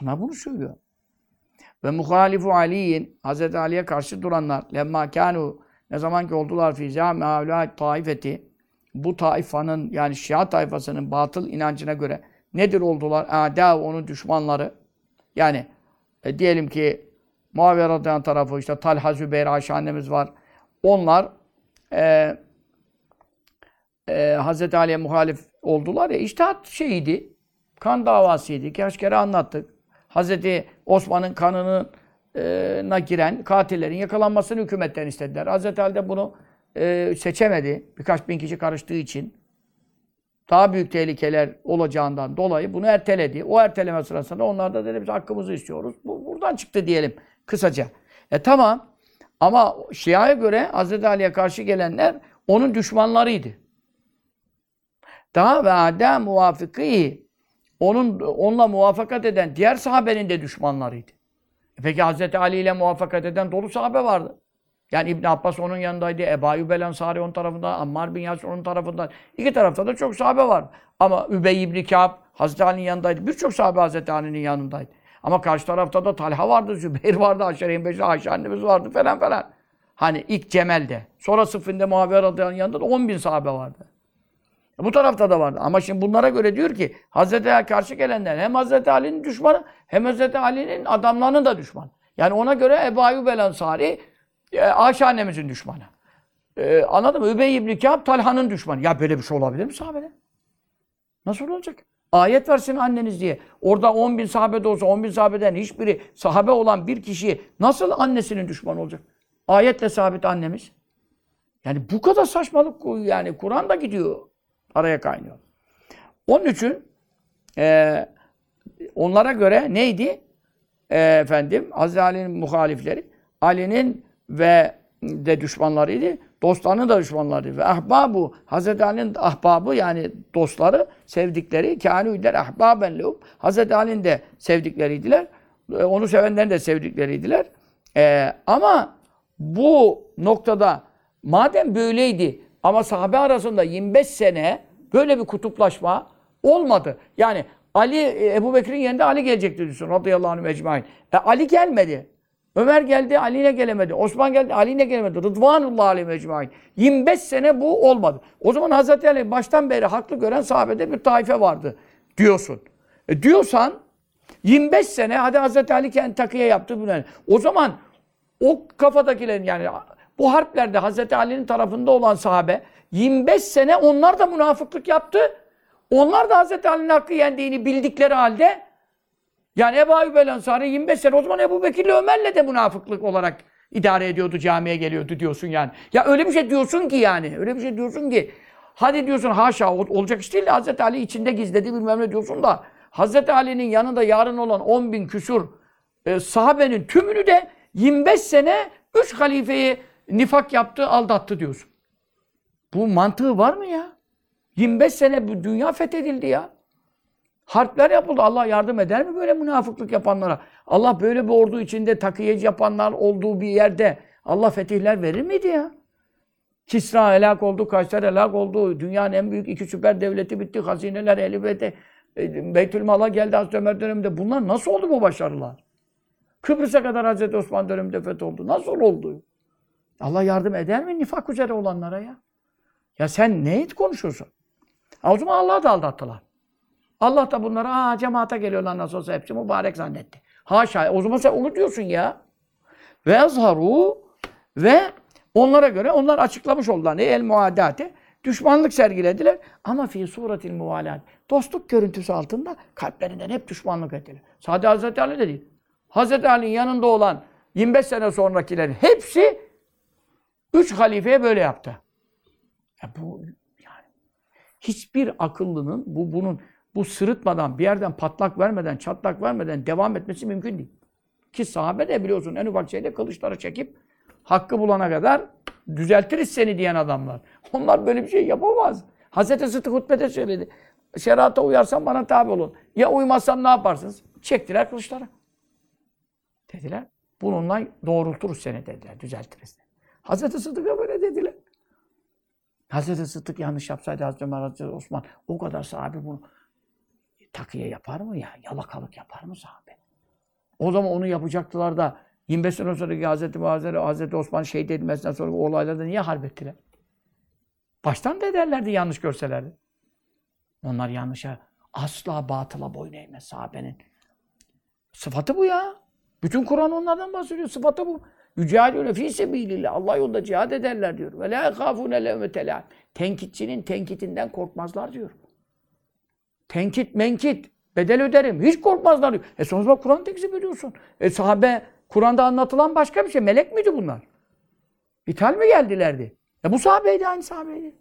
Buna bunu söylüyor. Ve muhalifu Ali'in Hazreti Ali'ye karşı duranlar lemma kanu ne zaman ki oldular fi avlâ taifeti bu taifanın yani Şia tayfasının batıl inancına göre nedir oldular? Âdâ onun düşmanları. Yani e, diyelim ki Muaviye radıyallahu tarafı işte Talha Zübeyir Ayşe annemiz var. Onlar e, e, Hazreti Ali'ye muhalif oldular ya iştihat şeyiydi. Kan davasıydı. Kaç kere anlattık. Hazreti Osman'ın kanına giren katillerin yakalanmasını hükümetten istediler. Hazreti Ali de bunu e, seçemedi. Birkaç bin kişi karıştığı için. Daha büyük tehlikeler olacağından dolayı bunu erteledi. O erteleme sırasında onlar da dedi biz hakkımızı istiyoruz. Bu buradan çıktı diyelim kısaca. E tamam. Ama Şia'ya göre Hazreti Ali'ye karşı gelenler onun düşmanlarıydı. Daha ve ada muvafıkî onun onunla muvaffakat eden diğer sahabenin de düşmanlarıydı. E peki Hazreti Ali ile muvaffakat eden dolu sahabe vardı. Yani İbn Abbas onun yanındaydı, Ebu Ayyub el Ensari onun tarafından, Ammar bin Yasir onun tarafından. İki tarafta da çok sahabe var. Ama Übey ibn Kâb Hazreti Ali'nin yanındaydı. Birçok sahabe Hazreti Ali'nin yanındaydı. Ama karşı tarafta da Talha vardı, Zübeyir vardı, Aşere-i Beşir, Ayşe annemiz vardı falan falan. Hani ilk Cemel'de. Sonra Sıffin'de Muaviye radıyallahu yanında da 10 bin sahabe vardı. Bu tarafta da vardı. Ama şimdi bunlara göre diyor ki Hazreti Ali karşı gelenler hem Hazreti Ali'nin düşmanı hem Hazreti Ali'nin adamlarının da düşmanı. Yani ona göre Ebu Ayyub el Ensari e, Ayşe annemizin düşmanı. E, anladın mı? Übey ibn Kâb Talha'nın düşmanı. Ya böyle bir şey olabilir mi sahabede? Nasıl olacak? Ayet versin anneniz diye. Orada 10 bin sahabe de olsa 10 bin sahabeden hiçbiri sahabe olan bir kişi nasıl annesinin düşmanı olacak? Ayetle sabit annemiz. Yani bu kadar saçmalık yani Kur'an da gidiyor. Araya kaynıyor. Onun için e, onlara göre neydi? E, efendim Hazreti Ali'nin muhalifleri Ali'nin ve de düşmanlarıydı. Dostlarının da düşmanlarıydı. Ve ahbabu Hazreti Ali'nin ahbabı yani dostları, sevdikleri kânûler ahbaben lehum. Hazreti Ali'nin de sevdikleriydiler. E, onu sevenlerin de sevdikleriydiler. E, ama bu noktada madem böyleydi ama sahabe arasında 25 sene böyle bir kutuplaşma olmadı. Yani Ali, e, Ebu Bekir'in yerinde Ali gelecekti diyorsun radıyallahu anh ecmain. E, Ali gelmedi. Ömer geldi, Ali'ne gelemedi. Osman geldi, Ali'ne gelemedi. Rıdvanullah aleyhi ecmain. 25 sene bu olmadı. O zaman Hazreti Ali baştan beri haklı gören sahabede bir taife vardı diyorsun. E, diyorsan 25 sene hadi Hazreti Ali kendi takıya yaptı bunu. O zaman o kafadakilerin yani bu harplerde Hazreti Ali'nin tarafında olan sahabe 25 sene onlar da münafıklık yaptı. Onlar da Hazreti Ali'nin hakkı yendiğini bildikleri halde yani Ebu Ayyub el Ensari 25 sene o zaman Ebu Bekir'le Ömer'le de münafıklık olarak idare ediyordu, camiye geliyordu diyorsun yani. Ya öyle bir şey diyorsun ki yani. Öyle bir şey diyorsun ki hadi diyorsun haşa olacak iş değil de Hazreti Ali içinde gizledi bilmem ne diyorsun da Hazreti Ali'nin yanında yarın olan 10 bin küsur e, sahabenin tümünü de 25 sene 3 halifeyi nifak yaptı, aldattı diyorsun. Bu mantığı var mı ya? 25 sene bu dünya fethedildi ya. Harpler yapıldı. Allah yardım eder mi böyle münafıklık yapanlara? Allah böyle bir ordu içinde takiyeci yapanlar olduğu bir yerde Allah fetihler verir miydi ya? Kisra helak oldu, Kayser helak oldu. Dünyanın en büyük iki süper devleti bitti. Hazineler elbette Beytülmal'a geldi Hazreti Ömer döneminde. Bunlar nasıl oldu bu başarılar? Kıbrıs'a kadar Hazreti Osman döneminde fetholdu. Nasıl oldu? Allah yardım eder mi nifak üzere olanlara ya? Ya sen ne konuşuyorsun? O zaman Allah'ı da aldattılar. Allah da bunlara aa cemaate geliyorlar nasıl olsa hepsi mübarek zannetti. Haşa. O zaman sen onu diyorsun ya. Ve yazharu ve onlara göre onlar açıklamış oldular. Ne? El muadate. Düşmanlık sergilediler. Ama fi suretil muvalat. Dostluk görüntüsü altında kalplerinden hep düşmanlık ettiler. Sadece Hazreti Ali de değil. Hazreti Ali'nin yanında olan 25 sene sonrakilerin hepsi üç halifeye böyle yaptı. Ya bu yani hiçbir akıllının bu bunun bu sırıtmadan, bir yerden patlak vermeden, çatlak vermeden devam etmesi mümkün değil. Ki sahabe de biliyorsun en ufak şeyde kılıçları çekip hakkı bulana kadar düzeltiriz seni diyen adamlar. Onlar böyle bir şey yapamaz. Hazreti Sıddık hutbede söyledi. Şerata uyarsan bana tabi olun. Ya uymazsam ne yaparsınız? Çektiler kılıçları. Dediler. Bununla doğrulturuz seni dediler. Düzeltiriz. Hazreti Sıddık'a böyle dediler. Hazreti Sıddık yanlış yapsaydı Hazreti Ömer, Hazreti Osman o kadar sahabe bunu takiye yapar mı ya? Yalakalık yapar mı sahabe? O zaman onu yapacaktılar da 25 sene sonraki Hazreti Muazzer, Hazreti Osman şehit edilmesinden sonra olaylarda niye harp ettiler? Baştan da ederlerdi yanlış görselerdi. Onlar yanlışa asla batıla boyun eğmez sahabenin. Sıfatı bu ya. Bütün Kur'an onlardan bahsediyor. Sıfatı bu. Yücadüle fî sebîlillah. Allah yolunda cihad ederler diyor. Ve lâ khâfûne levmetelâ. Tenkitçinin tenkitinden korkmazlar diyor. Tenkit, menkit. Bedel öderim. Hiç korkmazlar. E sonuçta Kur'an tekzip ediyorsun. E sahabe, Kur'an'da anlatılan başka bir şey. Melek miydi bunlar? İthal mi geldilerdi? E bu sahabeydi, aynı sahabeydi.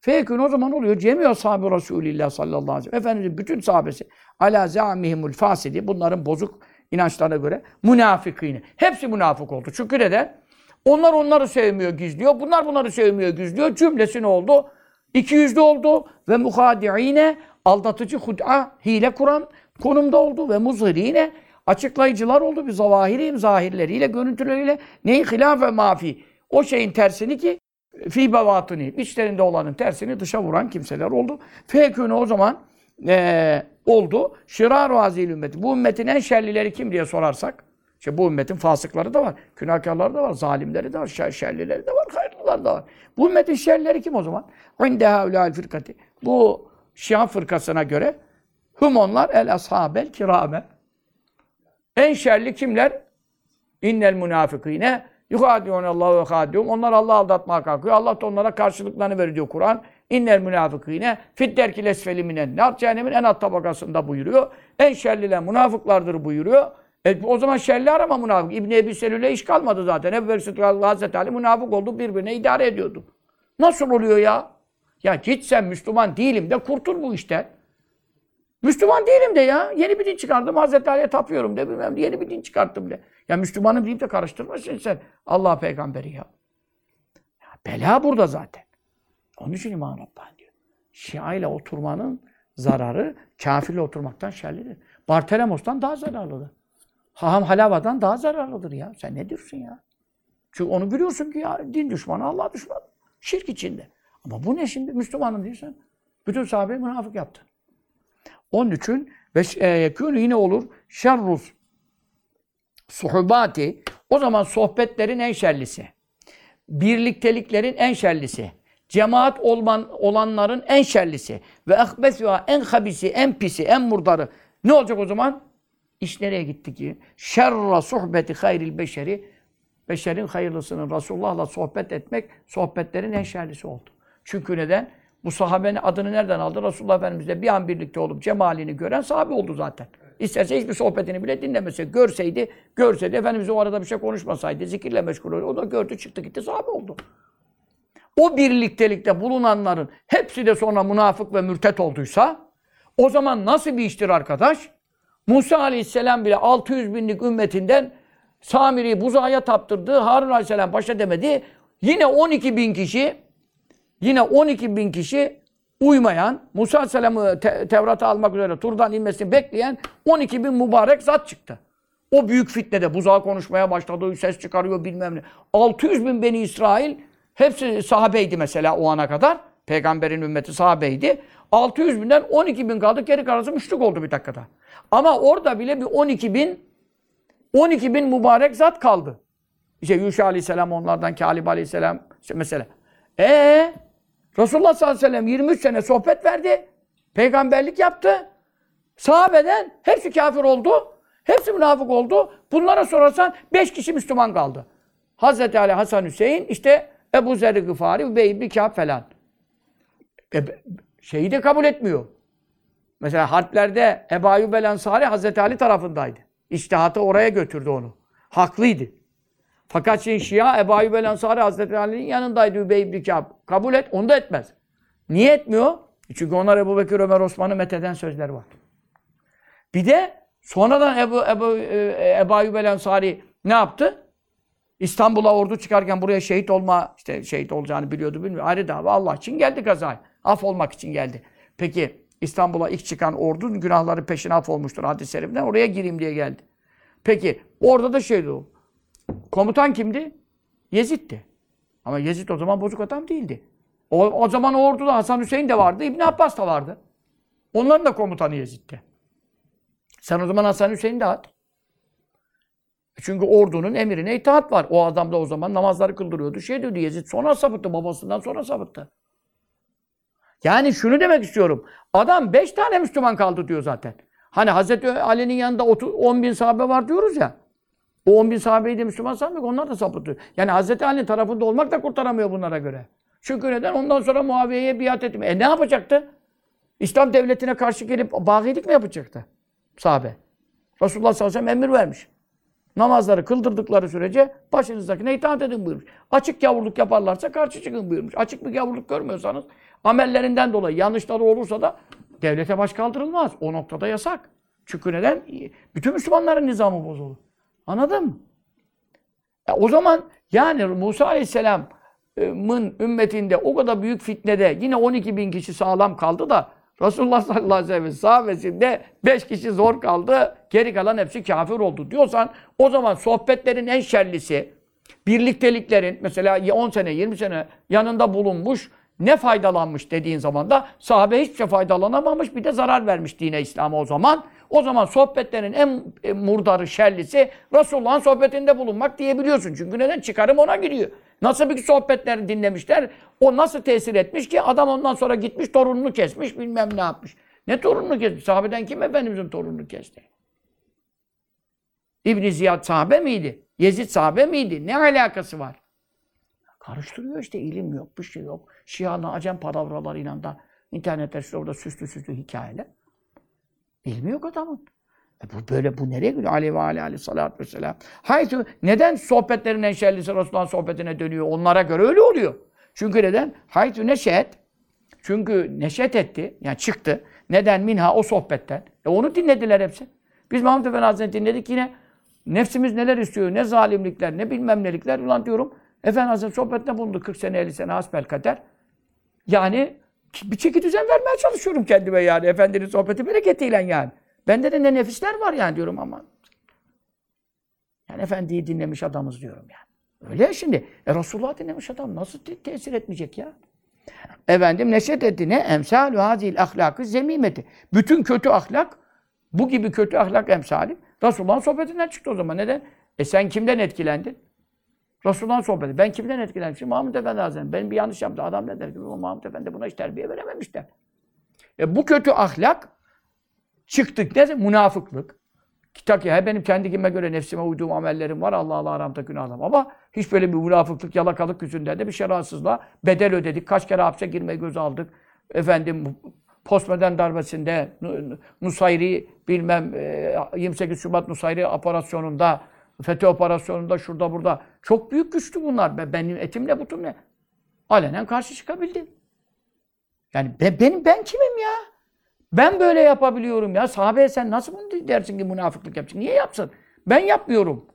Fekün o zaman oluyor. Cemi sahabe Resulillah sallallahu aleyhi ve sellem. Efendimizin bütün sahabesi ala zamihimul fasidi bunların bozuk inançlarına göre münafıkîne. Hepsi münafık oldu. Çünkü neden? Onlar onları sevmiyor, gizliyor. Bunlar bunları sevmiyor, gizliyor. Cümlesi ne oldu? İki yüzlü oldu ve muhadi'ine aldatıcı hud'a, hile kuran konumda oldu ve muzhirine açıklayıcılar oldu. Bir zavahiriyim zahirleriyle, görüntüleriyle neyi hilaf ve mafi. O şeyin tersini ki fi bevatını, içlerinde olanın tersini dışa vuran kimseler oldu. Fekûne o zaman eee oldu. Şirar vazil ümmeti. Bu ümmetin en şerlileri kim diye sorarsak, işte bu ümmetin fasıkları da var, günahkarları da var, zalimleri de var, şer, şerlileri de var, hayırlıları da var. Bu ümmetin şerlileri kim o zaman? İnde havlâil fırkati. Bu Şia fırkasına göre hum onlar el ashabel kirame. En şerli kimler? İnnel münafıkîne yuhâdiyûne Allah ve hâdiyûm. Onlar Allah'ı aldatmaya kalkıyor. Allah da onlara karşılıklarını veriyor diyor Kur'an. İnnel münafıkîne fit derkil esfeli minen nar. Cehennemin en alt tabakasında buyuruyor. En şerliler münafıklardır buyuruyor. E, o zaman şerli arama münafık. İbn Ebi Selül'e iş kalmadı zaten. Ebu Bekir Sıddık Hazreti Ali münafık oldu. Birbirine idare ediyordu. Nasıl oluyor ya? Ya git sen Müslüman değilim de kurtul bu işten. Müslüman değilim de ya. Yeni bir din çıkardım. Hazreti Ali'ye tapıyorum de bilmem. Yeni bir din çıkarttım de. Ya Müslümanım deyip de karıştırmasın sen. Allah peygamberi ya. ya. Bela burada zaten. Onun için İmam Rabbani diyor. Şia ile oturmanın zararı kafirle oturmaktan şerlidir. Bartelemos'tan daha zararlıdır. Haham Halava'dan daha zararlıdır ya. Sen ne diyorsun ya? Çünkü onu biliyorsun ki ya din düşmanı, Allah düşmanı. Şirk içinde. Ama bu ne şimdi? Müslümanım diyorsan. Bütün sahabeyi münafık yaptın. Onun için ve yekûnü yine olur şerrus suhubati o zaman sohbetlerin en şerlisi. Birlikteliklerin en şerlisi. Cemaat olman, olanların en şerlisi. Ve ehbesüha en habisi, en pisi, en murdarı. Ne olacak o zaman? İş nereye gitti ki? Şerra suhbeti hayril beşeri. Beşerin hayırlısının Resulullah'la sohbet etmek sohbetlerin en şerlisi oldu. Çünkü neden? Bu sahabenin adını nereden aldı? Resulullah Efendimizle bir an birlikte olup cemalini gören sahabe oldu zaten. İsterse hiçbir sohbetini bile dinlemese, görseydi, görseydi, Efendimiz o arada bir şey konuşmasaydı, zikirle meşgul oldu. O da gördü, çıktı gitti, sahabe oldu. O birliktelikte bulunanların hepsi de sonra münafık ve mürtet olduysa, o zaman nasıl bir iştir arkadaş? Musa Aleyhisselam bile 600 binlik ümmetinden Samiri'yi buzağa taptırdı, Harun Aleyhisselam başa demedi. Yine 12 bin kişi Yine 12 bin kişi uymayan, Musa Aleyhisselam'ı te Tevrat'ı almak üzere turdan inmesini bekleyen 12 bin mübarek zat çıktı. O büyük fitnede buzağı konuşmaya başladı, ses çıkarıyor bilmem ne. 600 bin Beni İsrail, hepsi sahabeydi mesela o ana kadar. Peygamberin ümmeti sahabeydi. 600 binden 12 bin kaldı, geri kalanı müşrik oldu bir dakikada. Ama orada bile bir 12 bin, 12 bin mübarek zat kaldı. İşte Yuşa Aleyhisselam onlardan, Kalib Aleyhisselam işte mesela. Eee Resulullah sallallahu aleyhi ve sellem 23 sene sohbet verdi. Peygamberlik yaptı. Sahabeden hepsi kafir oldu. Hepsi münafık oldu. Bunlara sorarsan 5 kişi Müslüman kaldı. Hazreti Ali, Hasan Hüseyin, işte Ebu Zer-i Gıfari, Übey ibn Kâb falan. E, şeyi de kabul etmiyor. Mesela harplerde Ebu Ayyub el Ensari Hazreti Ali tarafındaydı. İçtihatı oraya götürdü onu. Haklıydı. Fakat şimdi Şia Ebu Ayyub el Ensari Hazreti Ali'nin yanındaydı Übey ibn Kâb. Kabul et, onu da etmez. Niye etmiyor? E çünkü onlar Ebu Bekir, Ömer, Osman'ı metheden sözler var. Bir de sonradan Ebu, Ebu, e, Ebu Ayyub el Ensari ne yaptı? İstanbul'a ordu çıkarken buraya şehit olma, işte şehit olacağını biliyordu bilmiyor. Ayrı dava Allah için geldi kazaya. Af olmak için geldi. Peki İstanbul'a ilk çıkan ordu günahları peşine af olmuştur hadis-i şeriften. Oraya gireyim diye geldi. Peki orada da şeydi o. Komutan kimdi? Yezid'di. Ama Yezid o zaman bozuk adam değildi. O, o zaman o orduda Hasan Hüseyin de vardı, İbn Abbas da vardı. Onların da komutanı Yezid'di. Sen o zaman Hasan Hüseyin'i de at. Çünkü ordunun emrine itaat var. O adam da o zaman namazları kıldırıyordu. Şey diyordu Yezid sonra sapıttı. Babasından sonra sapıttı. Yani şunu demek istiyorum. Adam beş tane Müslüman kaldı diyor zaten. Hani Hazreti Ali'nin yanında 10 bin sahabe var diyoruz ya. O 10 bin sahabeyi de Müslüman sanmıyor. Onlar da sapıtıyor. Yani Hazreti Ali'nin tarafında olmak da kurtaramıyor bunlara göre. Çünkü neden? Ondan sonra Muaviye'ye biat etmiyor. E ne yapacaktı? İslam devletine karşı gelip bağilik mi yapacaktı? Sahabe. Resulullah sallallahu aleyhi ve sellem emir vermiş. Namazları kıldırdıkları sürece başınızdakine itaat edin buyurmuş. Açık yavurluk yaparlarsa karşı çıkın buyurmuş. Açık bir yavurluk görmüyorsanız amellerinden dolayı yanlışları olursa da devlete baş kaldırılmaz. O noktada yasak. Çünkü neden? Bütün Müslümanların nizamı bozulur. Anladın mı? Ya o zaman yani Musa Aleyhisselam'ın ümmetinde o kadar büyük fitnede yine 12 bin kişi sağlam kaldı da Resulullah sallallahu aleyhi ve sellem sahabesinde 5 kişi zor kaldı. Geri kalan hepsi kafir oldu diyorsan o zaman sohbetlerin en şerlisi birlikteliklerin mesela 10 sene 20 sene yanında bulunmuş ne faydalanmış dediğin zaman da sahabe hiçbir şey faydalanamamış bir de zarar vermiş dine İslam'a o zaman. O zaman sohbetlerin en murdarı, şerlisi Resulullah'ın sohbetinde bulunmak diyebiliyorsun. Çünkü neden? Çıkarım ona giriyor. Nasıl bir sohbetleri dinlemişler, o nasıl tesir etmiş ki adam ondan sonra gitmiş torununu kesmiş, bilmem ne yapmış. Ne torununu kesmiş? Sahabeden kim Efendimizin torununu kesti? ibn Ziyad sahabe miydi? Yezid sahabe miydi? Ne alakası var? Karıştırıyor işte ilim yok, bir şey yok. Şia'nın acem palavralarıyla da internette işte orada süslü süslü hikayeler. İlmi yok adamın. E bu böyle bu nereye gidiyor? Aleyhi ve aleyhi aleyhissalatü vesselam. Hayır, neden sohbetlerin en şerlisi Resulullah'ın sohbetine dönüyor? Onlara göre öyle oluyor. Çünkü neden? Haytü neşet. Çünkü neşet etti. Yani çıktı. Neden? Minha o sohbetten. E onu dinlediler hepsi. Biz Mahmud Efendi Hazretleri dinledik yine. Nefsimiz neler istiyor? Ne zalimlikler, ne bilmem nelikler. Ulan diyorum. Efendi Hazretleri sohbetine bulundu 40 sene 50 sene hasbel kader. Yani bir çeki düzen vermeye çalışıyorum kendime yani. Efendinin sohbeti bereketiyle yani. Bende de ne nefisler var yani diyorum ama. Yani efendiyi dinlemiş adamız diyorum yani. Öyle ya şimdi. E Resulullah dinlemiş adam nasıl te- tesir etmeyecek ya? Efendim neşet etti ne? Emsalü hazil ahlakı zemimeti. Bütün kötü ahlak, bu gibi kötü ahlak emsali Resulullah'ın sohbetinden çıktı o zaman. Neden? E sen kimden etkilendin? Resulullah'ın sohbeti. Ben kimden etkilendim? Şimdi Mahmud Efendi Hazretleri. Ben bir yanlış yaptı. Adam ne der ki? Mahmud Efendi buna hiç terbiye verememişler. E bu kötü ahlak çıktık ne? Münafıklık. Kitap ya benim kendi kime göre nefsime uyduğum amellerim var. Allah Allah aramda günahlarım. Ama hiç böyle bir münafıklık, yalakalık yüzünden de bir şerahsızlığa bedel ödedik. Kaç kere hapse girmeyi göze aldık. Efendim postmodern darbesinde Nusayri bilmem 28 Şubat Nusayri operasyonunda FETÖ operasyonunda şurada burada. Çok büyük güçtü bunlar. Benim etimle butumle. Alenen karşı çıkabildim. Yani ben, benim ben kimim ya? Ben böyle yapabiliyorum ya. Sahabeye sen nasıl bunu dersin ki münafıklık yapacaksın? Niye yapsın? Ben yapmıyorum.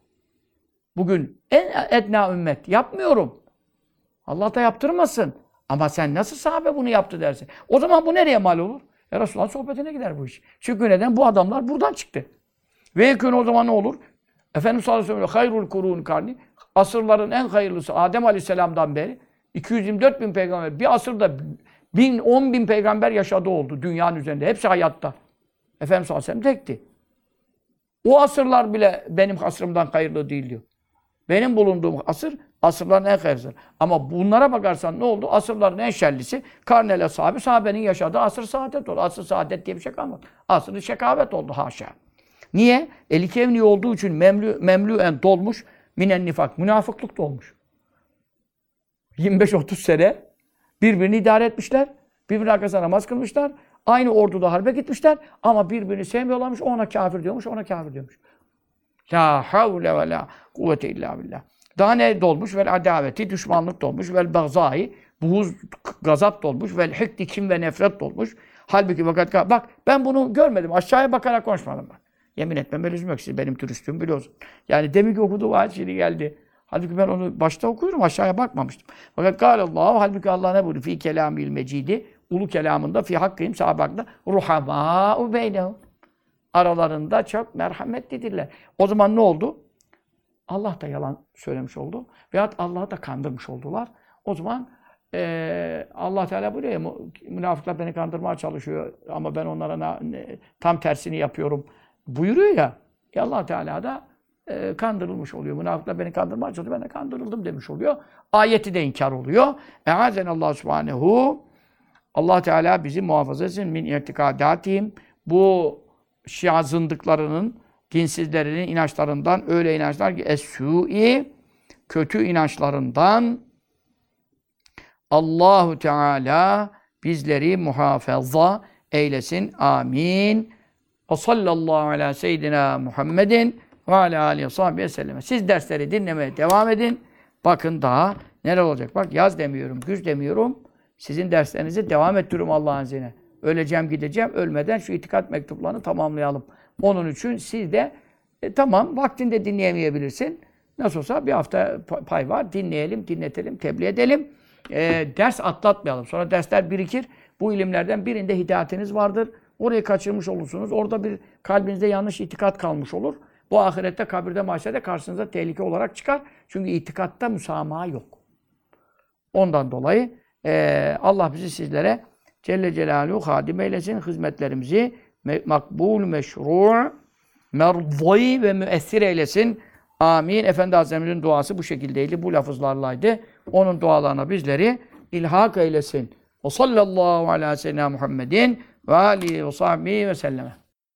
Bugün en etna ümmet. Yapmıyorum. Allah da yaptırmasın. Ama sen nasıl sahabe bunu yaptı dersin? O zaman bu nereye mal olur? E Resulullah sohbetine gider bu iş. Çünkü neden? Bu adamlar buradan çıktı. Ve yakın o zaman ne olur? Efendimiz sallallahu aleyhi ve hayrul kurun karni asırların en hayırlısı Adem aleyhisselamdan beri 224 bin peygamber bir asırda bin, on bin peygamber yaşadı oldu dünyanın üzerinde. Hepsi hayatta. Efendimiz sallallahu aleyhi tekti. O asırlar bile benim asrımdan hayırlı değil diyor. Benim bulunduğum asır asırların en hayırlısı. Ama bunlara bakarsan ne oldu? Asırların en şerlisi Karnele sahibi sahabenin yaşadığı asır saadet oldu. Asır saadet diye bir şey kalmadı. Asır şekavet oldu haşa. Niye? Eli kevni olduğu için memlü, memlüen dolmuş minen nifak. Münafıklık dolmuş. 25-30 sene birbirini idare etmişler. Birbirinin arkasına namaz kılmışlar. Aynı orduda harbe gitmişler. Ama birbirini sevmiyorlarmış. Ona kafir diyormuş, ona kafir diyormuş. La havle ve la kuvvete illa billah. Daha ne dolmuş? Vel adaveti, düşmanlık dolmuş. Vel bagzai, buğuz, gazap dolmuş. Vel hikdi, kim ve nefret dolmuş. Halbuki fakat bak ben bunu görmedim. Aşağıya bakarak konuşmadım bak. Yemin etmeme lüzum yok. Siz benim turistüm biliyorsun. Yani demin ki okuduğum ayet şimdi geldi. Halbuki ben onu başta okuyorum. Aşağıya bakmamıştım. Fakat Allah halbuki Allah ne buyuruyor? Fi kelamil mecidi. Ulu kelamında fi hakkıyım sahabakta ruhamâ'u beynehum. Aralarında çok merhametlidirler. O zaman ne oldu? Allah da yalan söylemiş oldu. Veyahut Allah'ı da kandırmış oldular. O zaman ee, Allah Teala buyuruyor münafıklar beni kandırmaya çalışıyor ama ben onlara ne, ne, tam tersini yapıyorum buyuruyor ya. E allah Teala da e, kandırılmış oluyor. Münafıklar beni kandırmaya çalışıyor. Ben de kandırıldım demiş oluyor. Ayeti de inkar oluyor. Eazen Allah subhanehu Allah Teala bizi muhafaza etsin min irtikadatihim. Bu Şia zındıklarının, dinsizlerinin inançlarından öyle inançlar ki es-su'i kötü inançlarından Allahu Teala bizleri muhafaza eylesin. Amin. Ve sallallahu ala seyyidina Muhammedin ve ala aleyhi ve sahbihi sellem. Siz dersleri dinlemeye devam edin. Bakın daha neler olacak. Bak yaz demiyorum, güz demiyorum. Sizin derslerinizi devam ettiriyorum Allah'ın izniyle. Öleceğim gideceğim. Ölmeden şu itikat mektuplarını tamamlayalım. Onun için siz de e, tamam vaktinde dinleyemeyebilirsin. Nasıl olsa bir hafta pa- pay var. Dinleyelim, dinletelim, tebliğ edelim. E, ders atlatmayalım. Sonra dersler birikir. Bu ilimlerden birinde hidayetiniz vardır. Orayı kaçırmış olursunuz. Orada bir kalbinizde yanlış itikat kalmış olur. Bu ahirette, kabirde, mahşerde karşınıza tehlike olarak çıkar. Çünkü itikatta müsamaha yok. Ondan dolayı eee, Allah bizi sizlere Celle Celaluhu hadim eylesin. Hizmetlerimizi me- makbul, meşru', merضî ve müessir eylesin. Amin. Efendi Hazretimizin duası bu şekildeydi. Bu lafızlarlaydı. Onun dualarına bizleri ilhak eylesin. Ve sallallahu ala seyyidina Muhammedin ve alihi ve sahbihi ve selleme.